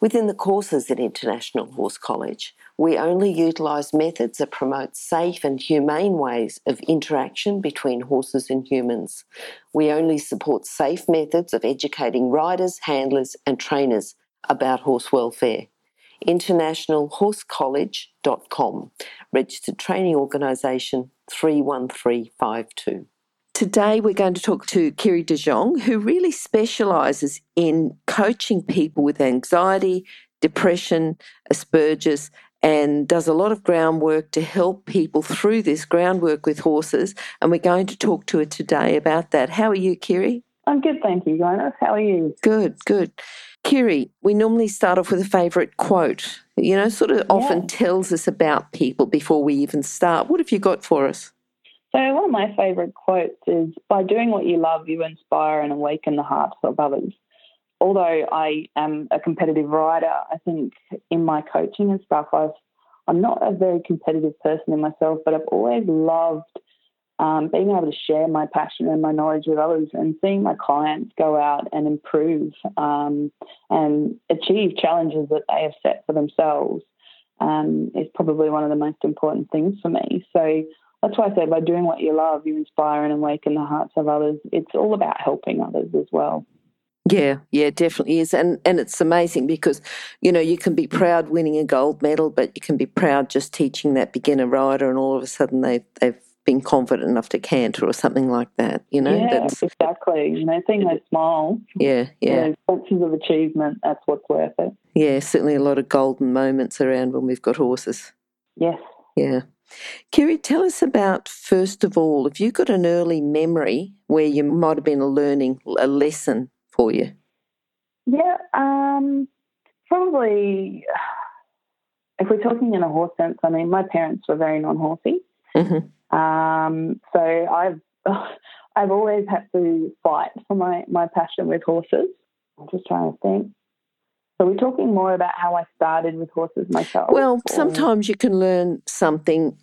Within the courses at International Horse College, we only utilise methods that promote safe and humane ways of interaction between horses and humans. We only support safe methods of educating riders, handlers, and trainers about horse welfare. InternationalHorseCollege.com, registered training organisation 31352. Today, we're going to talk to Kyrie De Jong, who really specialises in coaching people with anxiety, depression, Asperger's, and does a lot of groundwork to help people through this groundwork with horses. And we're going to talk to her today about that. How are you, Kyrie? I'm good, thank you, Jonas. How are you? Good, good. Kyrie, we normally start off with a favourite quote, you know, sort of yeah. often tells us about people before we even start. What have you got for us? So, one of my favourite quotes is By doing what you love, you inspire and awaken the hearts of others. Although I am a competitive rider, I think in my coaching and stuff, I've, I'm not a very competitive person in myself, but I've always loved um, being able to share my passion and my knowledge with others and seeing my clients go out and improve um, and achieve challenges that they have set for themselves um, is probably one of the most important things for me. So that's why I say by doing what you love, you inspire and awaken the hearts of others. It's all about helping others as well. Yeah, yeah, definitely is. And and it's amazing because, you know, you can be proud winning a gold medal, but you can be proud just teaching that beginner rider and all of a sudden they they've been confident enough to canter or something like that, you know? Yeah, that's, exactly. You know, seeing those smiles. Yeah, yeah. You know, senses of achievement, that's what's worth it. Yeah, certainly a lot of golden moments around when we've got horses. Yes. Yeah. Kyrie, tell us about, first of all, if you got an early memory where you might have been learning a lesson for you. Yeah, um, probably if we're talking in a horse sense, I mean, my parents were very non horsey. Mm-hmm. Um, so I've I've always had to fight for my, my passion with horses. I'm just trying to think. So we're talking more about how I started with horses myself. Well, or... sometimes you can learn something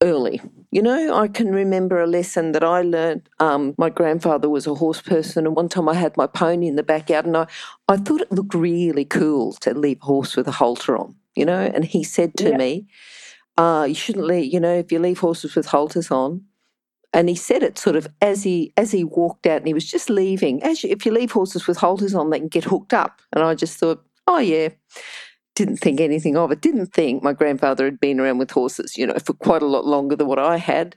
early. You know, I can remember a lesson that I learned. Um, my grandfather was a horse person, and one time I had my pony in the backyard, and I, I thought it looked really cool to leave a horse with a halter on, you know, and he said to me, uh, you shouldn't leave, you know, if you leave horses with halters on, and he said it sort of as he as he walked out and he was just leaving as you, if you leave horses with halters on they can get hooked up and i just thought oh, yeah. Didn't think anything of it. Didn't think my grandfather had been around with horses, you know, for quite a lot longer than what I had.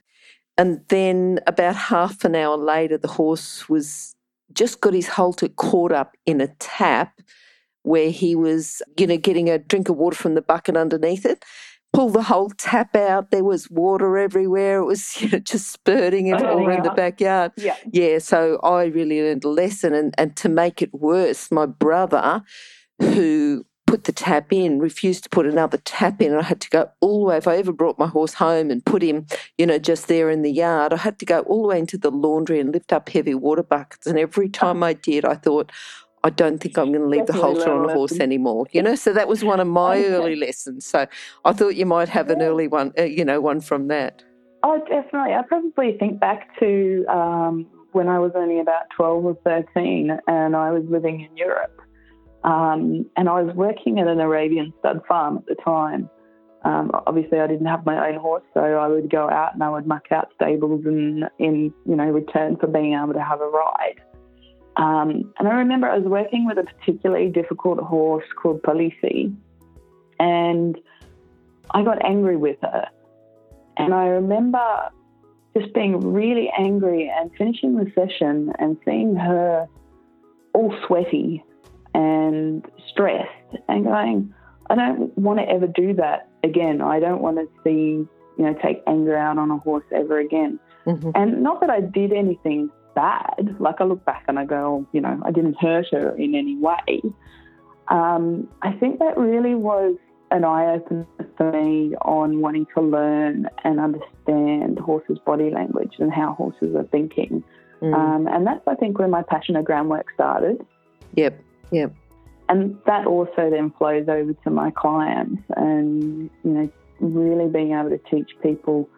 And then about half an hour later, the horse was just got his halter caught up in a tap where he was, you know, getting a drink of water from the bucket underneath it. Pull the whole tap out. There was water everywhere. It was you know, just spurting it all around the backyard. Yeah. Yeah. So I really learned a lesson. And, and to make it worse, my brother who put the tap in refused to put another tap in. And I had to go all the way. If I ever brought my horse home and put him, you know, just there in the yard, I had to go all the way into the laundry and lift up heavy water buckets. And every time I did, I thought, I don't think I'm going to leave the halter on a horse anymore. You know, so that was one of my okay. early lessons. So I thought you might have an early one, uh, you know, one from that. Oh, definitely. I probably think back to um, when I was only about 12 or 13 and I was living in Europe. Um, and I was working at an Arabian stud farm at the time. Um, obviously, I didn't have my own horse, so I would go out and I would muck out stables and in you know return for being able to have a ride. Um, and I remember I was working with a particularly difficult horse called Palisi, and I got angry with her. And I remember just being really angry and finishing the session and seeing her all sweaty and stressed and going, I don't want to ever do that again. I don't want to see, you know, take anger out on a horse ever again. Mm-hmm. And not that I did anything bad. Like I look back and I go, oh, you know, I didn't hurt her in any way. Um, I think that really was an eye opener for me on wanting to learn and understand horses' body language and how horses are thinking. Mm. Um, and that's, I think, where my passion of groundwork started. Yep, yep. And that also then flows over to my clients and, you know, really being able to teach people.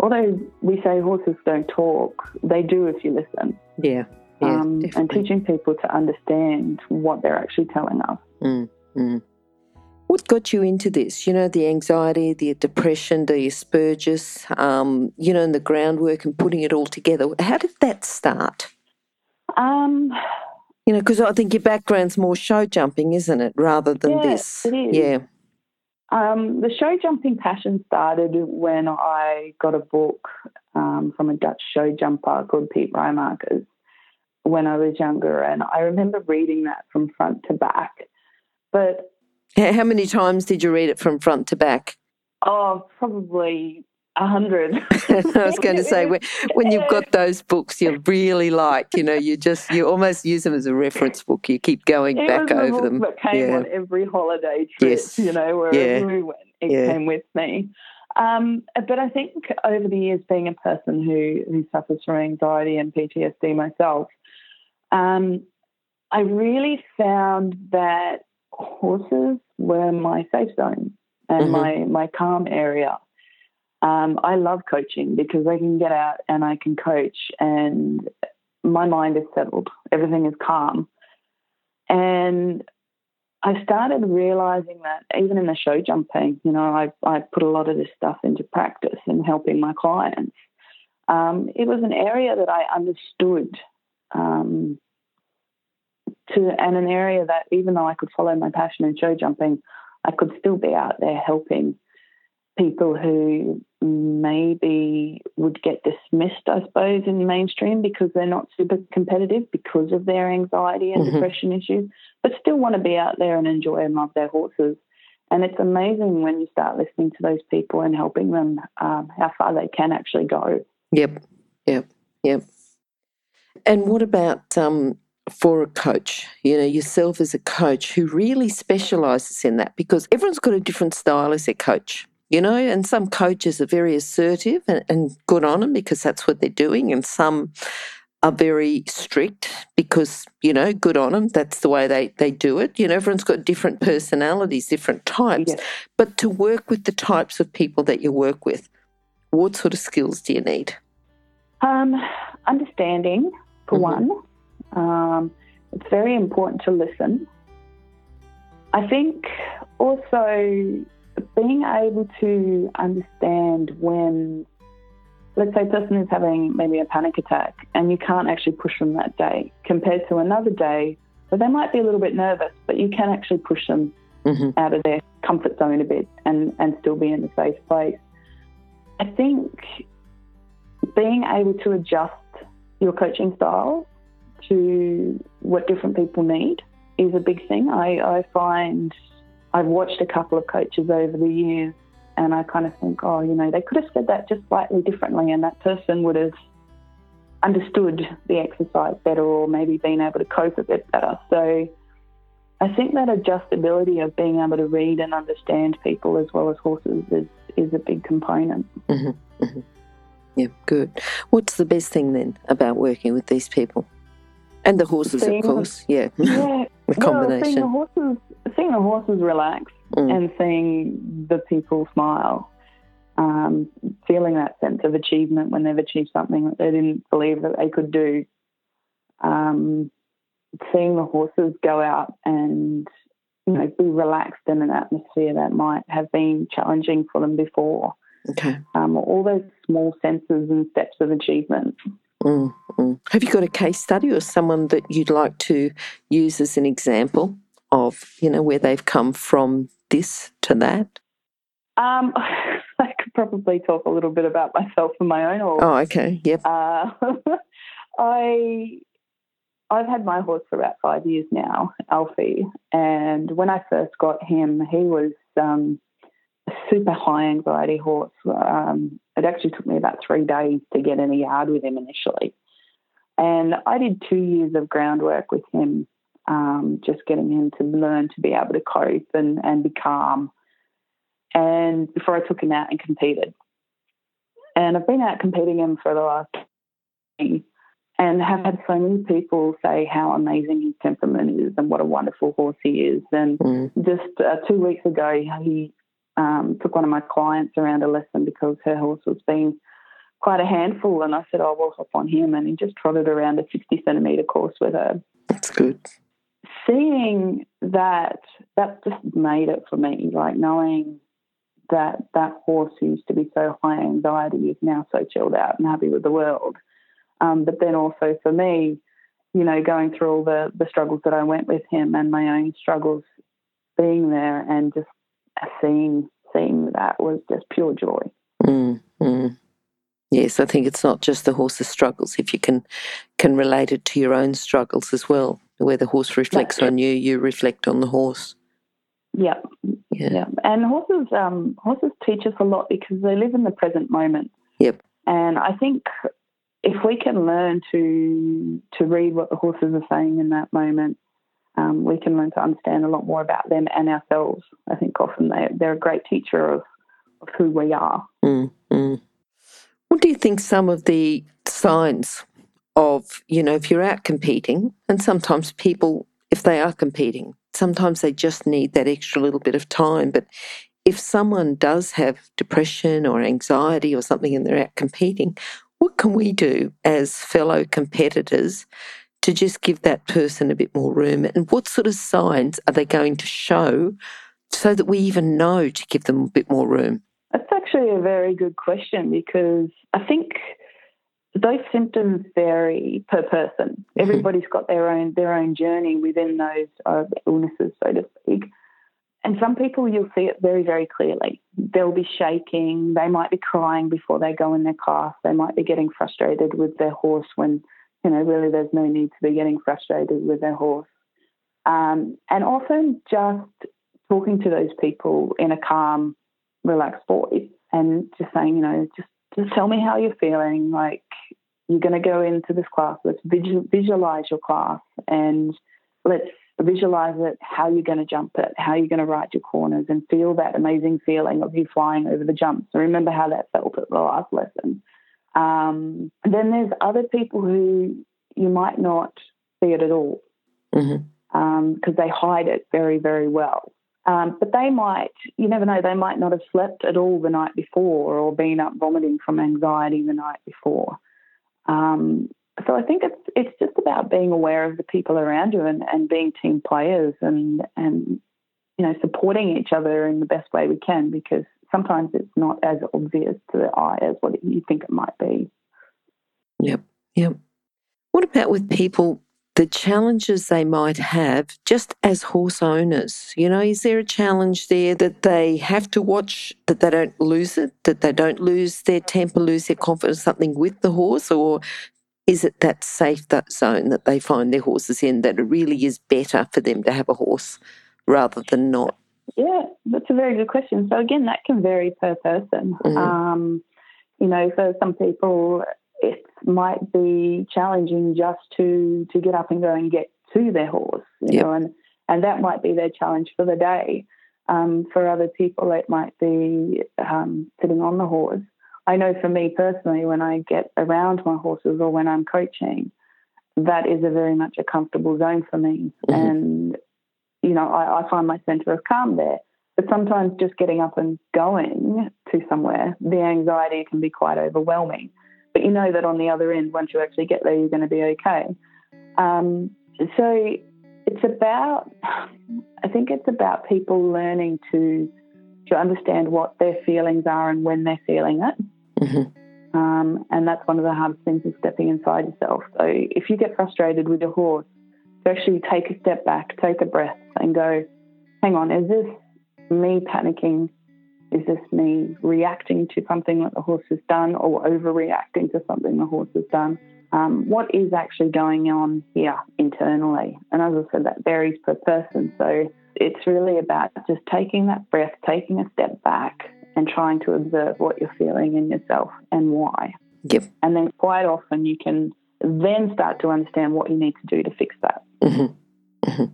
Although we say horses don't talk, they do if you listen. Yeah. Yeah, um, and teaching people to understand what they're actually telling us. Mm, mm. What got you into this? You know, the anxiety, the depression, the Asperger's, um, you know, and the groundwork and putting it all together. How did that start? Um, you know, because I think your background's more show jumping, isn't it, rather than yeah, this? It is. Yeah. Um, the show jumping passion started when I got a book um, from a Dutch show jumper called Piet Raymakers when I was younger, and I remember reading that from front to back. But how many times did you read it from front to back? Oh, probably a hundred. I was going to say when, when you've got those books you really like, you know, you just you almost use them as a reference book. You keep going it back over them. That came yeah. on every holiday trip. Yes. You know, wherever yeah. we went, it yeah. came with me. Um, but I think over the years, being a person who who suffers from anxiety and PTSD myself, um, I really found that horses were my safe zone and mm-hmm. my my calm area. Um, I love coaching because I can get out and I can coach, and my mind is settled. Everything is calm, and I started realizing that even in the show jumping, you know, I I put a lot of this stuff into practice and helping my clients. Um, it was an area that I understood um, to and an area that even though I could follow my passion in show jumping, I could still be out there helping people who maybe would get dismissed, I suppose, in the mainstream because they're not super competitive because of their anxiety and mm-hmm. depression issues, but still want to be out there and enjoy and love their horses. And it's amazing when you start listening to those people and helping them um, how far they can actually go. Yep, yep, yep. And what about um, for a coach, you know, yourself as a coach who really specializes in that because everyone's got a different style as their coach, you know, and some coaches are very assertive and, and good on them because that's what they're doing, and some are very strict because, you know, good on them. That's the way they, they do it. You know, everyone's got different personalities, different types. But to work with the types of people that you work with, what sort of skills do you need? Um, understanding, for mm-hmm. one. Um, it's very important to listen. I think also being able to understand when, let's say, a person is having maybe a panic attack and you can't actually push them that day compared to another day where they might be a little bit nervous, but you can actually push them mm-hmm. out of their comfort zone a bit and, and still be in a safe place. I think being able to adjust your coaching style to what different people need is a big thing. I, I find I've watched a couple of coaches over the years and I kind of think, oh, you know, they could have said that just slightly differently and that person would have understood the exercise better or maybe been able to cope a bit better. So I think that adjustability of being able to read and understand people as well as horses is, is a big component. Mm-hmm, mm-hmm. Yeah, good. What's the best thing then about working with these people? And the horses, of course, yeah. Yeah. The combination. Well, seeing the horses, seeing the horses relax mm. and seeing the people smile, um, feeling that sense of achievement when they've achieved something that they didn't believe that they could do. Um, seeing the horses go out and you know be relaxed in an atmosphere that might have been challenging for them before. Okay. Um, all those small senses and steps of achievement. Mm, mm. Have you got a case study or someone that you'd like to use as an example of, you know, where they've come from this to that? Um, I could probably talk a little bit about myself and my own horse. Oh, okay. Yep. Uh, I I've had my horse for about five years now, Alfie, and when I first got him, he was um, a super high anxiety horse. Um, it actually took me about three days to get in a yard with him initially. And I did two years of groundwork with him um, just getting him to learn to be able to cope and, and be calm. And before I took him out and competed. And I've been out competing him for the last and have had so many people say how amazing his temperament is and what a wonderful horse he is. And mm. just uh, two weeks ago, he um, took one of my clients around a lesson because her horse was being quite a handful. And I said, Oh, we'll hop on him. And he just trotted around a 60 centimetre course with her. That's good. Seeing that, that just made it for me, like knowing that that horse who used to be so high anxiety is now so chilled out and happy with the world. Um, but then also for me, you know, going through all the, the struggles that I went with him and my own struggles being there and just seeing seeing that was just pure joy. Mm, mm. Yes, I think it's not just the horse's struggles. If you can can relate it to your own struggles as well, where the horse reflects on you, you reflect on the horse. Yep. Yeah. yeah. And horses um, horses teach us a lot because they live in the present moment. Yep. And I think if we can learn to to read what the horses are saying in that moment, um, we can learn to understand a lot more about them and ourselves. I think often they, they're a great teacher of, of who we are. Mm, mm. What do you think some of the signs of, you know, if you're out competing, and sometimes people, if they are competing, sometimes they just need that extra little bit of time. But if someone does have depression or anxiety or something and they're out competing, what can we do as fellow competitors to just give that person a bit more room? And what sort of signs are they going to show so that we even know to give them a bit more room? That's actually a very good question because I think those symptoms vary per person. Mm-hmm. Everybody's got their own their own journey within those uh, illnesses, so to speak. And some people you'll see it very, very clearly. They'll be shaking. They might be crying before they go in their class. They might be getting frustrated with their horse when, you know, really there's no need to be getting frustrated with their horse. Um, and often just talking to those people in a calm, relaxed voice and just saying, you know, just just tell me how you're feeling. Like you're going to go into this class. Let's visualize your class and let's visualize it, how you're going to jump it, how you're going to ride your corners, and feel that amazing feeling of you flying over the jumps. So remember how that felt at the last lesson. Um, then there's other people who you might not see it at all because mm-hmm. um, they hide it very, very well. Um, but they might, you never know, they might not have slept at all the night before or been up vomiting from anxiety the night before. Um, so I think it's it's just about being aware of the people around you and, and being team players and and you know supporting each other in the best way we can because sometimes it's not as obvious to the eye as what you think it might be. Yep, yep. What about with people the challenges they might have just as horse owners. You know, is there a challenge there that they have to watch that they don't lose it, that they don't lose their temper, lose their confidence, something with the horse, or is it that safe that zone that they find their horses in that it really is better for them to have a horse rather than not? Yeah, that's a very good question. So again, that can vary per person. Mm-hmm. Um, you know, for some people, it might be challenging just to to get up and go and get to their horse. You yep. know, and and that might be their challenge for the day. Um, for other people, it might be um, sitting on the horse. I know for me personally, when I get around my horses or when I'm coaching, that is a very much a comfortable zone for me. Mm-hmm. And, you know, I, I find my center of calm there. But sometimes just getting up and going to somewhere, the anxiety can be quite overwhelming. But you know that on the other end, once you actually get there, you're going to be okay. Um, so it's about, I think it's about people learning to to understand what their feelings are and when they're feeling it, Mm-hmm. Um, and that's one of the hardest things is stepping inside yourself. So if you get frustrated with your horse, to actually take a step back, take a breath, and go, hang on, is this me panicking? Is this me reacting to something that the horse has done or overreacting to something the horse has done? Um, what is actually going on here internally? And as I said, that varies per person. So it's really about just taking that breath, taking a step back, and trying to observe what you're feeling in yourself and why. Yep. And then quite often you can then start to understand what you need to do to fix that. Mm-hmm.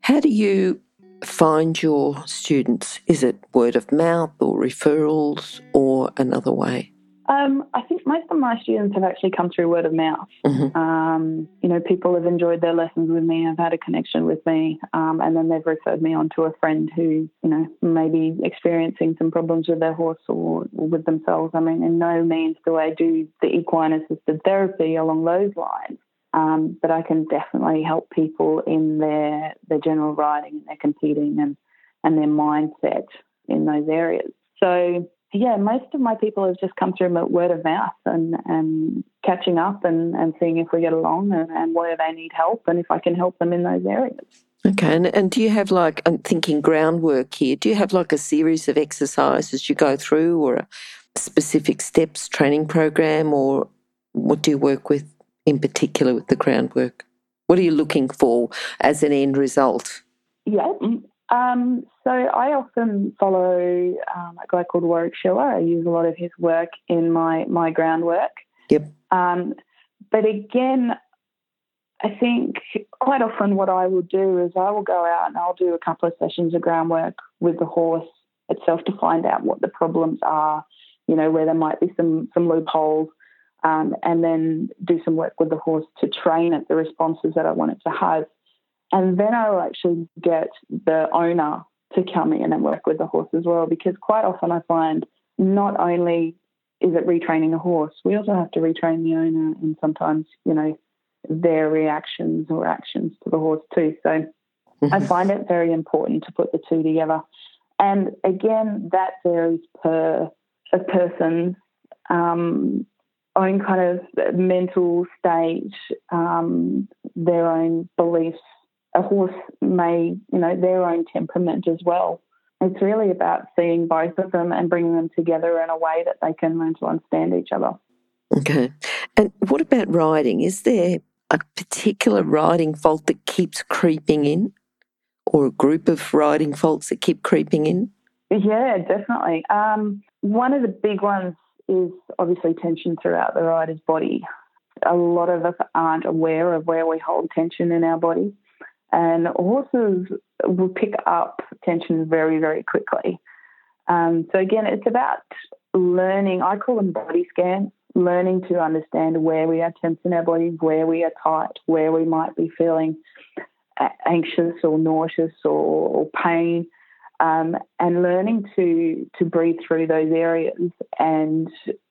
How do you find your students? Is it word of mouth or referrals or another way? Um, I think most of my students have actually come through word of mouth. Mhm. Um, you know, people have enjoyed their lessons with me, have had a connection with me, um, and then they've referred me on to a friend who, you know, may be experiencing some problems with their horse or, or with themselves. I mean, in no means do I do the equine assisted therapy along those lines. Um, but I can definitely help people in their their general riding and their competing and, and their mindset in those areas. So yeah, most of my people have just come through word of mouth and, and catching up and, and seeing if we get along and, and where they need help and if I can help them in those areas. Okay, and, and do you have like, I'm thinking groundwork here, do you have like a series of exercises you go through or a specific steps training program or what do you work with in particular with the groundwork? What are you looking for as an end result? Yeah. Um, so I often follow um, a guy called Warwick Schiller. I use a lot of his work in my my groundwork. Yep. Um, but again, I think quite often what I will do is I will go out and I'll do a couple of sessions of groundwork with the horse itself to find out what the problems are. You know where there might be some some loopholes. Um, and then do some work with the horse to train it the responses that I want it to have. And then I will actually get the owner to come in and work with the horse as well, because quite often I find not only is it retraining a horse, we also have to retrain the owner and sometimes, you know, their reactions or actions to the horse too. So I find it very important to put the two together. And again, that varies per a person's um, own kind of mental state, um, their own beliefs. A horse may, you know, their own temperament as well. It's really about seeing both of them and bringing them together in a way that they can learn to understand each other. Okay. And what about riding? Is there a particular riding fault that keeps creeping in or a group of riding faults that keep creeping in? Yeah, definitely. Um, one of the big ones is obviously tension throughout the rider's body. A lot of us aren't aware of where we hold tension in our body, and horses will pick up tension very, very quickly. Um, so, again, it's about learning, I call them body scans, learning to understand where we are tense in our body, where we are tight, where we might be feeling anxious or nauseous or, or pain um, and learning to to breathe through those areas and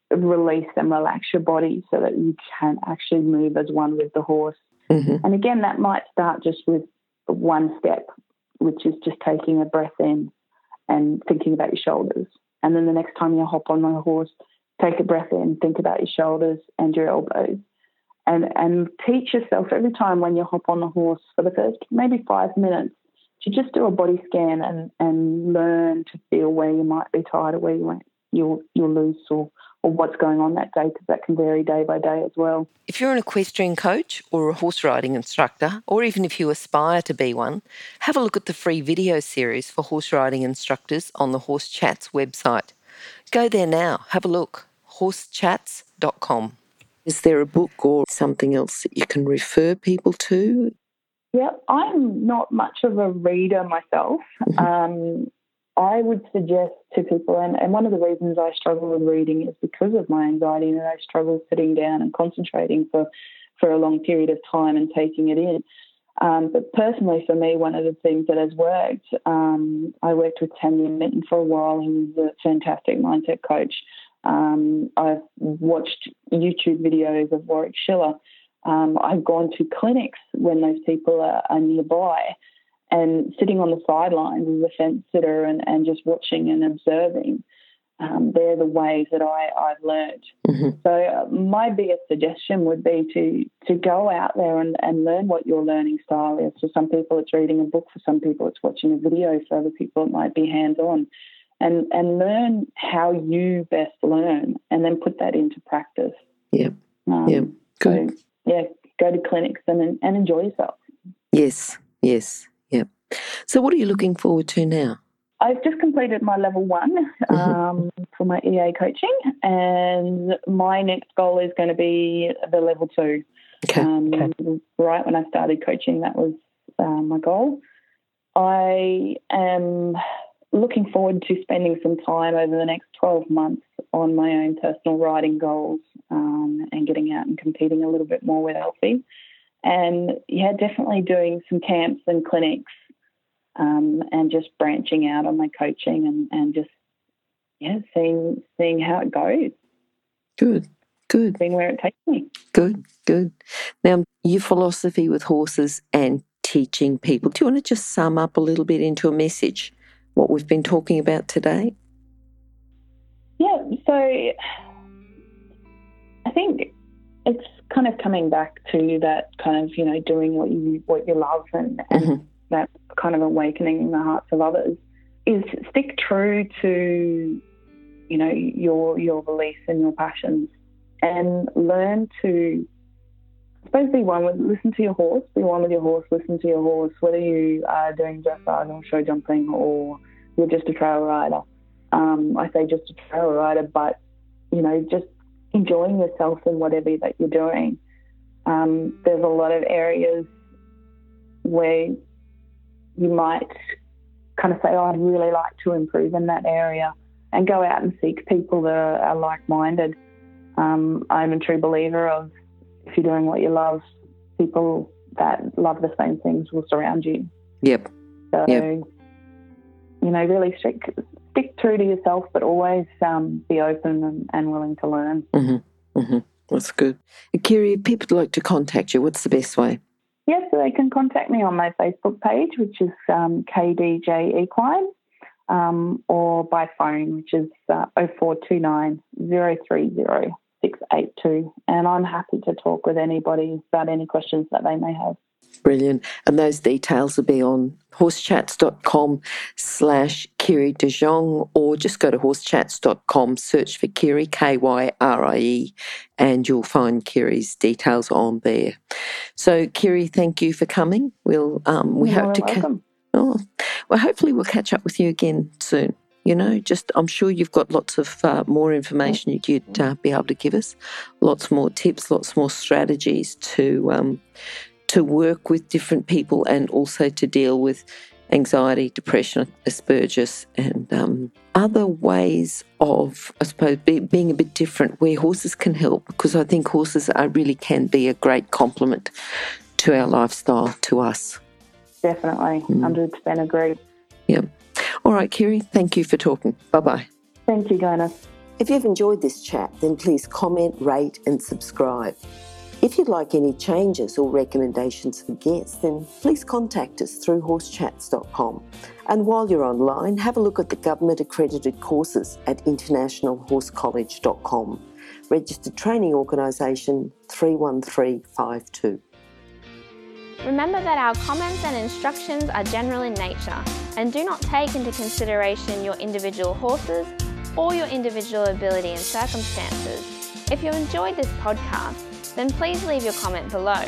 release and relax your body so that you can actually move as one with the horse. Mm-hmm. And again, that might start just with one step, which is just taking a breath in and thinking about your shoulders. And then the next time you hop on the horse, take a breath in, think about your shoulders and your elbows. And, and teach yourself every time when you hop on the horse for the first maybe five minutes to just do a body scan and, and learn to feel where you might be tired or where you went, you're, you're loose or, or what's going on that day because that can vary day by day as well. If you're an equestrian coach or a horse riding instructor, or even if you aspire to be one, have a look at the free video series for horse riding instructors on the Horse Chats website. Go there now, have a look, horsechats.com. Is there a book or something else that you can refer people to? Yeah, I'm not much of a reader myself. Um, I would suggest to people, and, and one of the reasons I struggle with reading is because of my anxiety and I struggle sitting down and concentrating for, for a long period of time and taking it in. Um, but personally, for me, one of the things that has worked, um, I worked with Tanya Minton for a while, who was a fantastic mindset coach. Um, I've watched YouTube videos of Warwick Schiller. Um, I've gone to clinics when those people are, are nearby and sitting on the sidelines as a fence sitter and, and just watching and observing. Um, they're the ways that I, I've learned. Mm-hmm. So uh, my biggest suggestion would be to to go out there and, and learn what your learning style is. For some people, it's reading a book. For some people, it's watching a video. For other people, it might be hands on, and and learn how you best learn, and then put that into practice. Yeah. Um, Yeah. Good. So yeah, go to clinics and and enjoy yourself. Yes. Yes. Yep. So, what are you looking forward to now? I've just completed my level one um, for my EA coaching, and my next goal is going to be the level two. Okay. Um, okay. Right when I started coaching, that was uh, my goal. I am looking forward to spending some time over the next 12 months on my own personal riding goals um, and getting out and competing a little bit more with Elfie. And yeah, definitely doing some camps and clinics um, and just branching out on my coaching and, and just yeah, seeing seeing how it goes. Good, good. Seeing where it takes me. Good, good. Now, your philosophy with horses and teaching people. Do you want to just sum up a little bit into a message what we've been talking about today? Yeah, so I think it's kind of coming back to that kind of you know doing what you what you love and, and mm-hmm. that kind of awakening in the hearts of others is stick true to you know your your beliefs and your passions and learn to suppose be one with listen to your horse be one with your horse listen to your horse whether you are doing dressage or show jumping or you're just a trail rider um, I say just a trail rider but you know just enjoying yourself in whatever that you're doing um, there's a lot of areas where you might kind of say, oh, I'd really like to improve in that area and go out and seek people that are, are like minded. Um, I'm a true believer of you're doing what you love, people that love the same things will surround you. Yep. So, yep. you know, really stick, stick true to yourself, but always um, be open and, and, willing to learn. Mm-hmm. Mm-hmm. That's good. Kyrie, if people would like to contact you, what's the best way? Yes, so they can contact me on my Facebook page, which is um, KDJ Equine, um, or by phone, which is uh, 0429 030 682. And I'm happy to talk with anybody about any questions that they may have. Brilliant. And those details will be on horsechats.com slash Kyrie de Jong or just go to horsechats.com, search for Kyrie, K-Y-R-I-E, and you'll find Kyrie's details on there. So, Kyrie, thank you for coming. We'll um, we You're hope to ca- oh, well, hopefully we'll catch up with you again soon. You know, just I'm sure you've got lots of uh, more information you'd uh, be able to give us, lots more tips, lots more strategies to um, to work with different people and also to deal with anxiety, depression, Asperger's, and um, other ways of, I suppose, be, being a bit different where horses can help because I think horses are, really can be a great complement to our lifestyle, to us. Definitely, mm. 100% agree. Yep. All right, Kyrie, thank you for talking. Bye bye. Thank you, Glenys. If you've enjoyed this chat, then please comment, rate, and subscribe. If you'd like any changes or recommendations for guests, then please contact us through horsechats.com. And while you're online, have a look at the government accredited courses at internationalhorsecollege.com. Registered Training Organisation 31352. Remember that our comments and instructions are general in nature and do not take into consideration your individual horses or your individual ability and circumstances. If you enjoyed this podcast, then please leave your comment below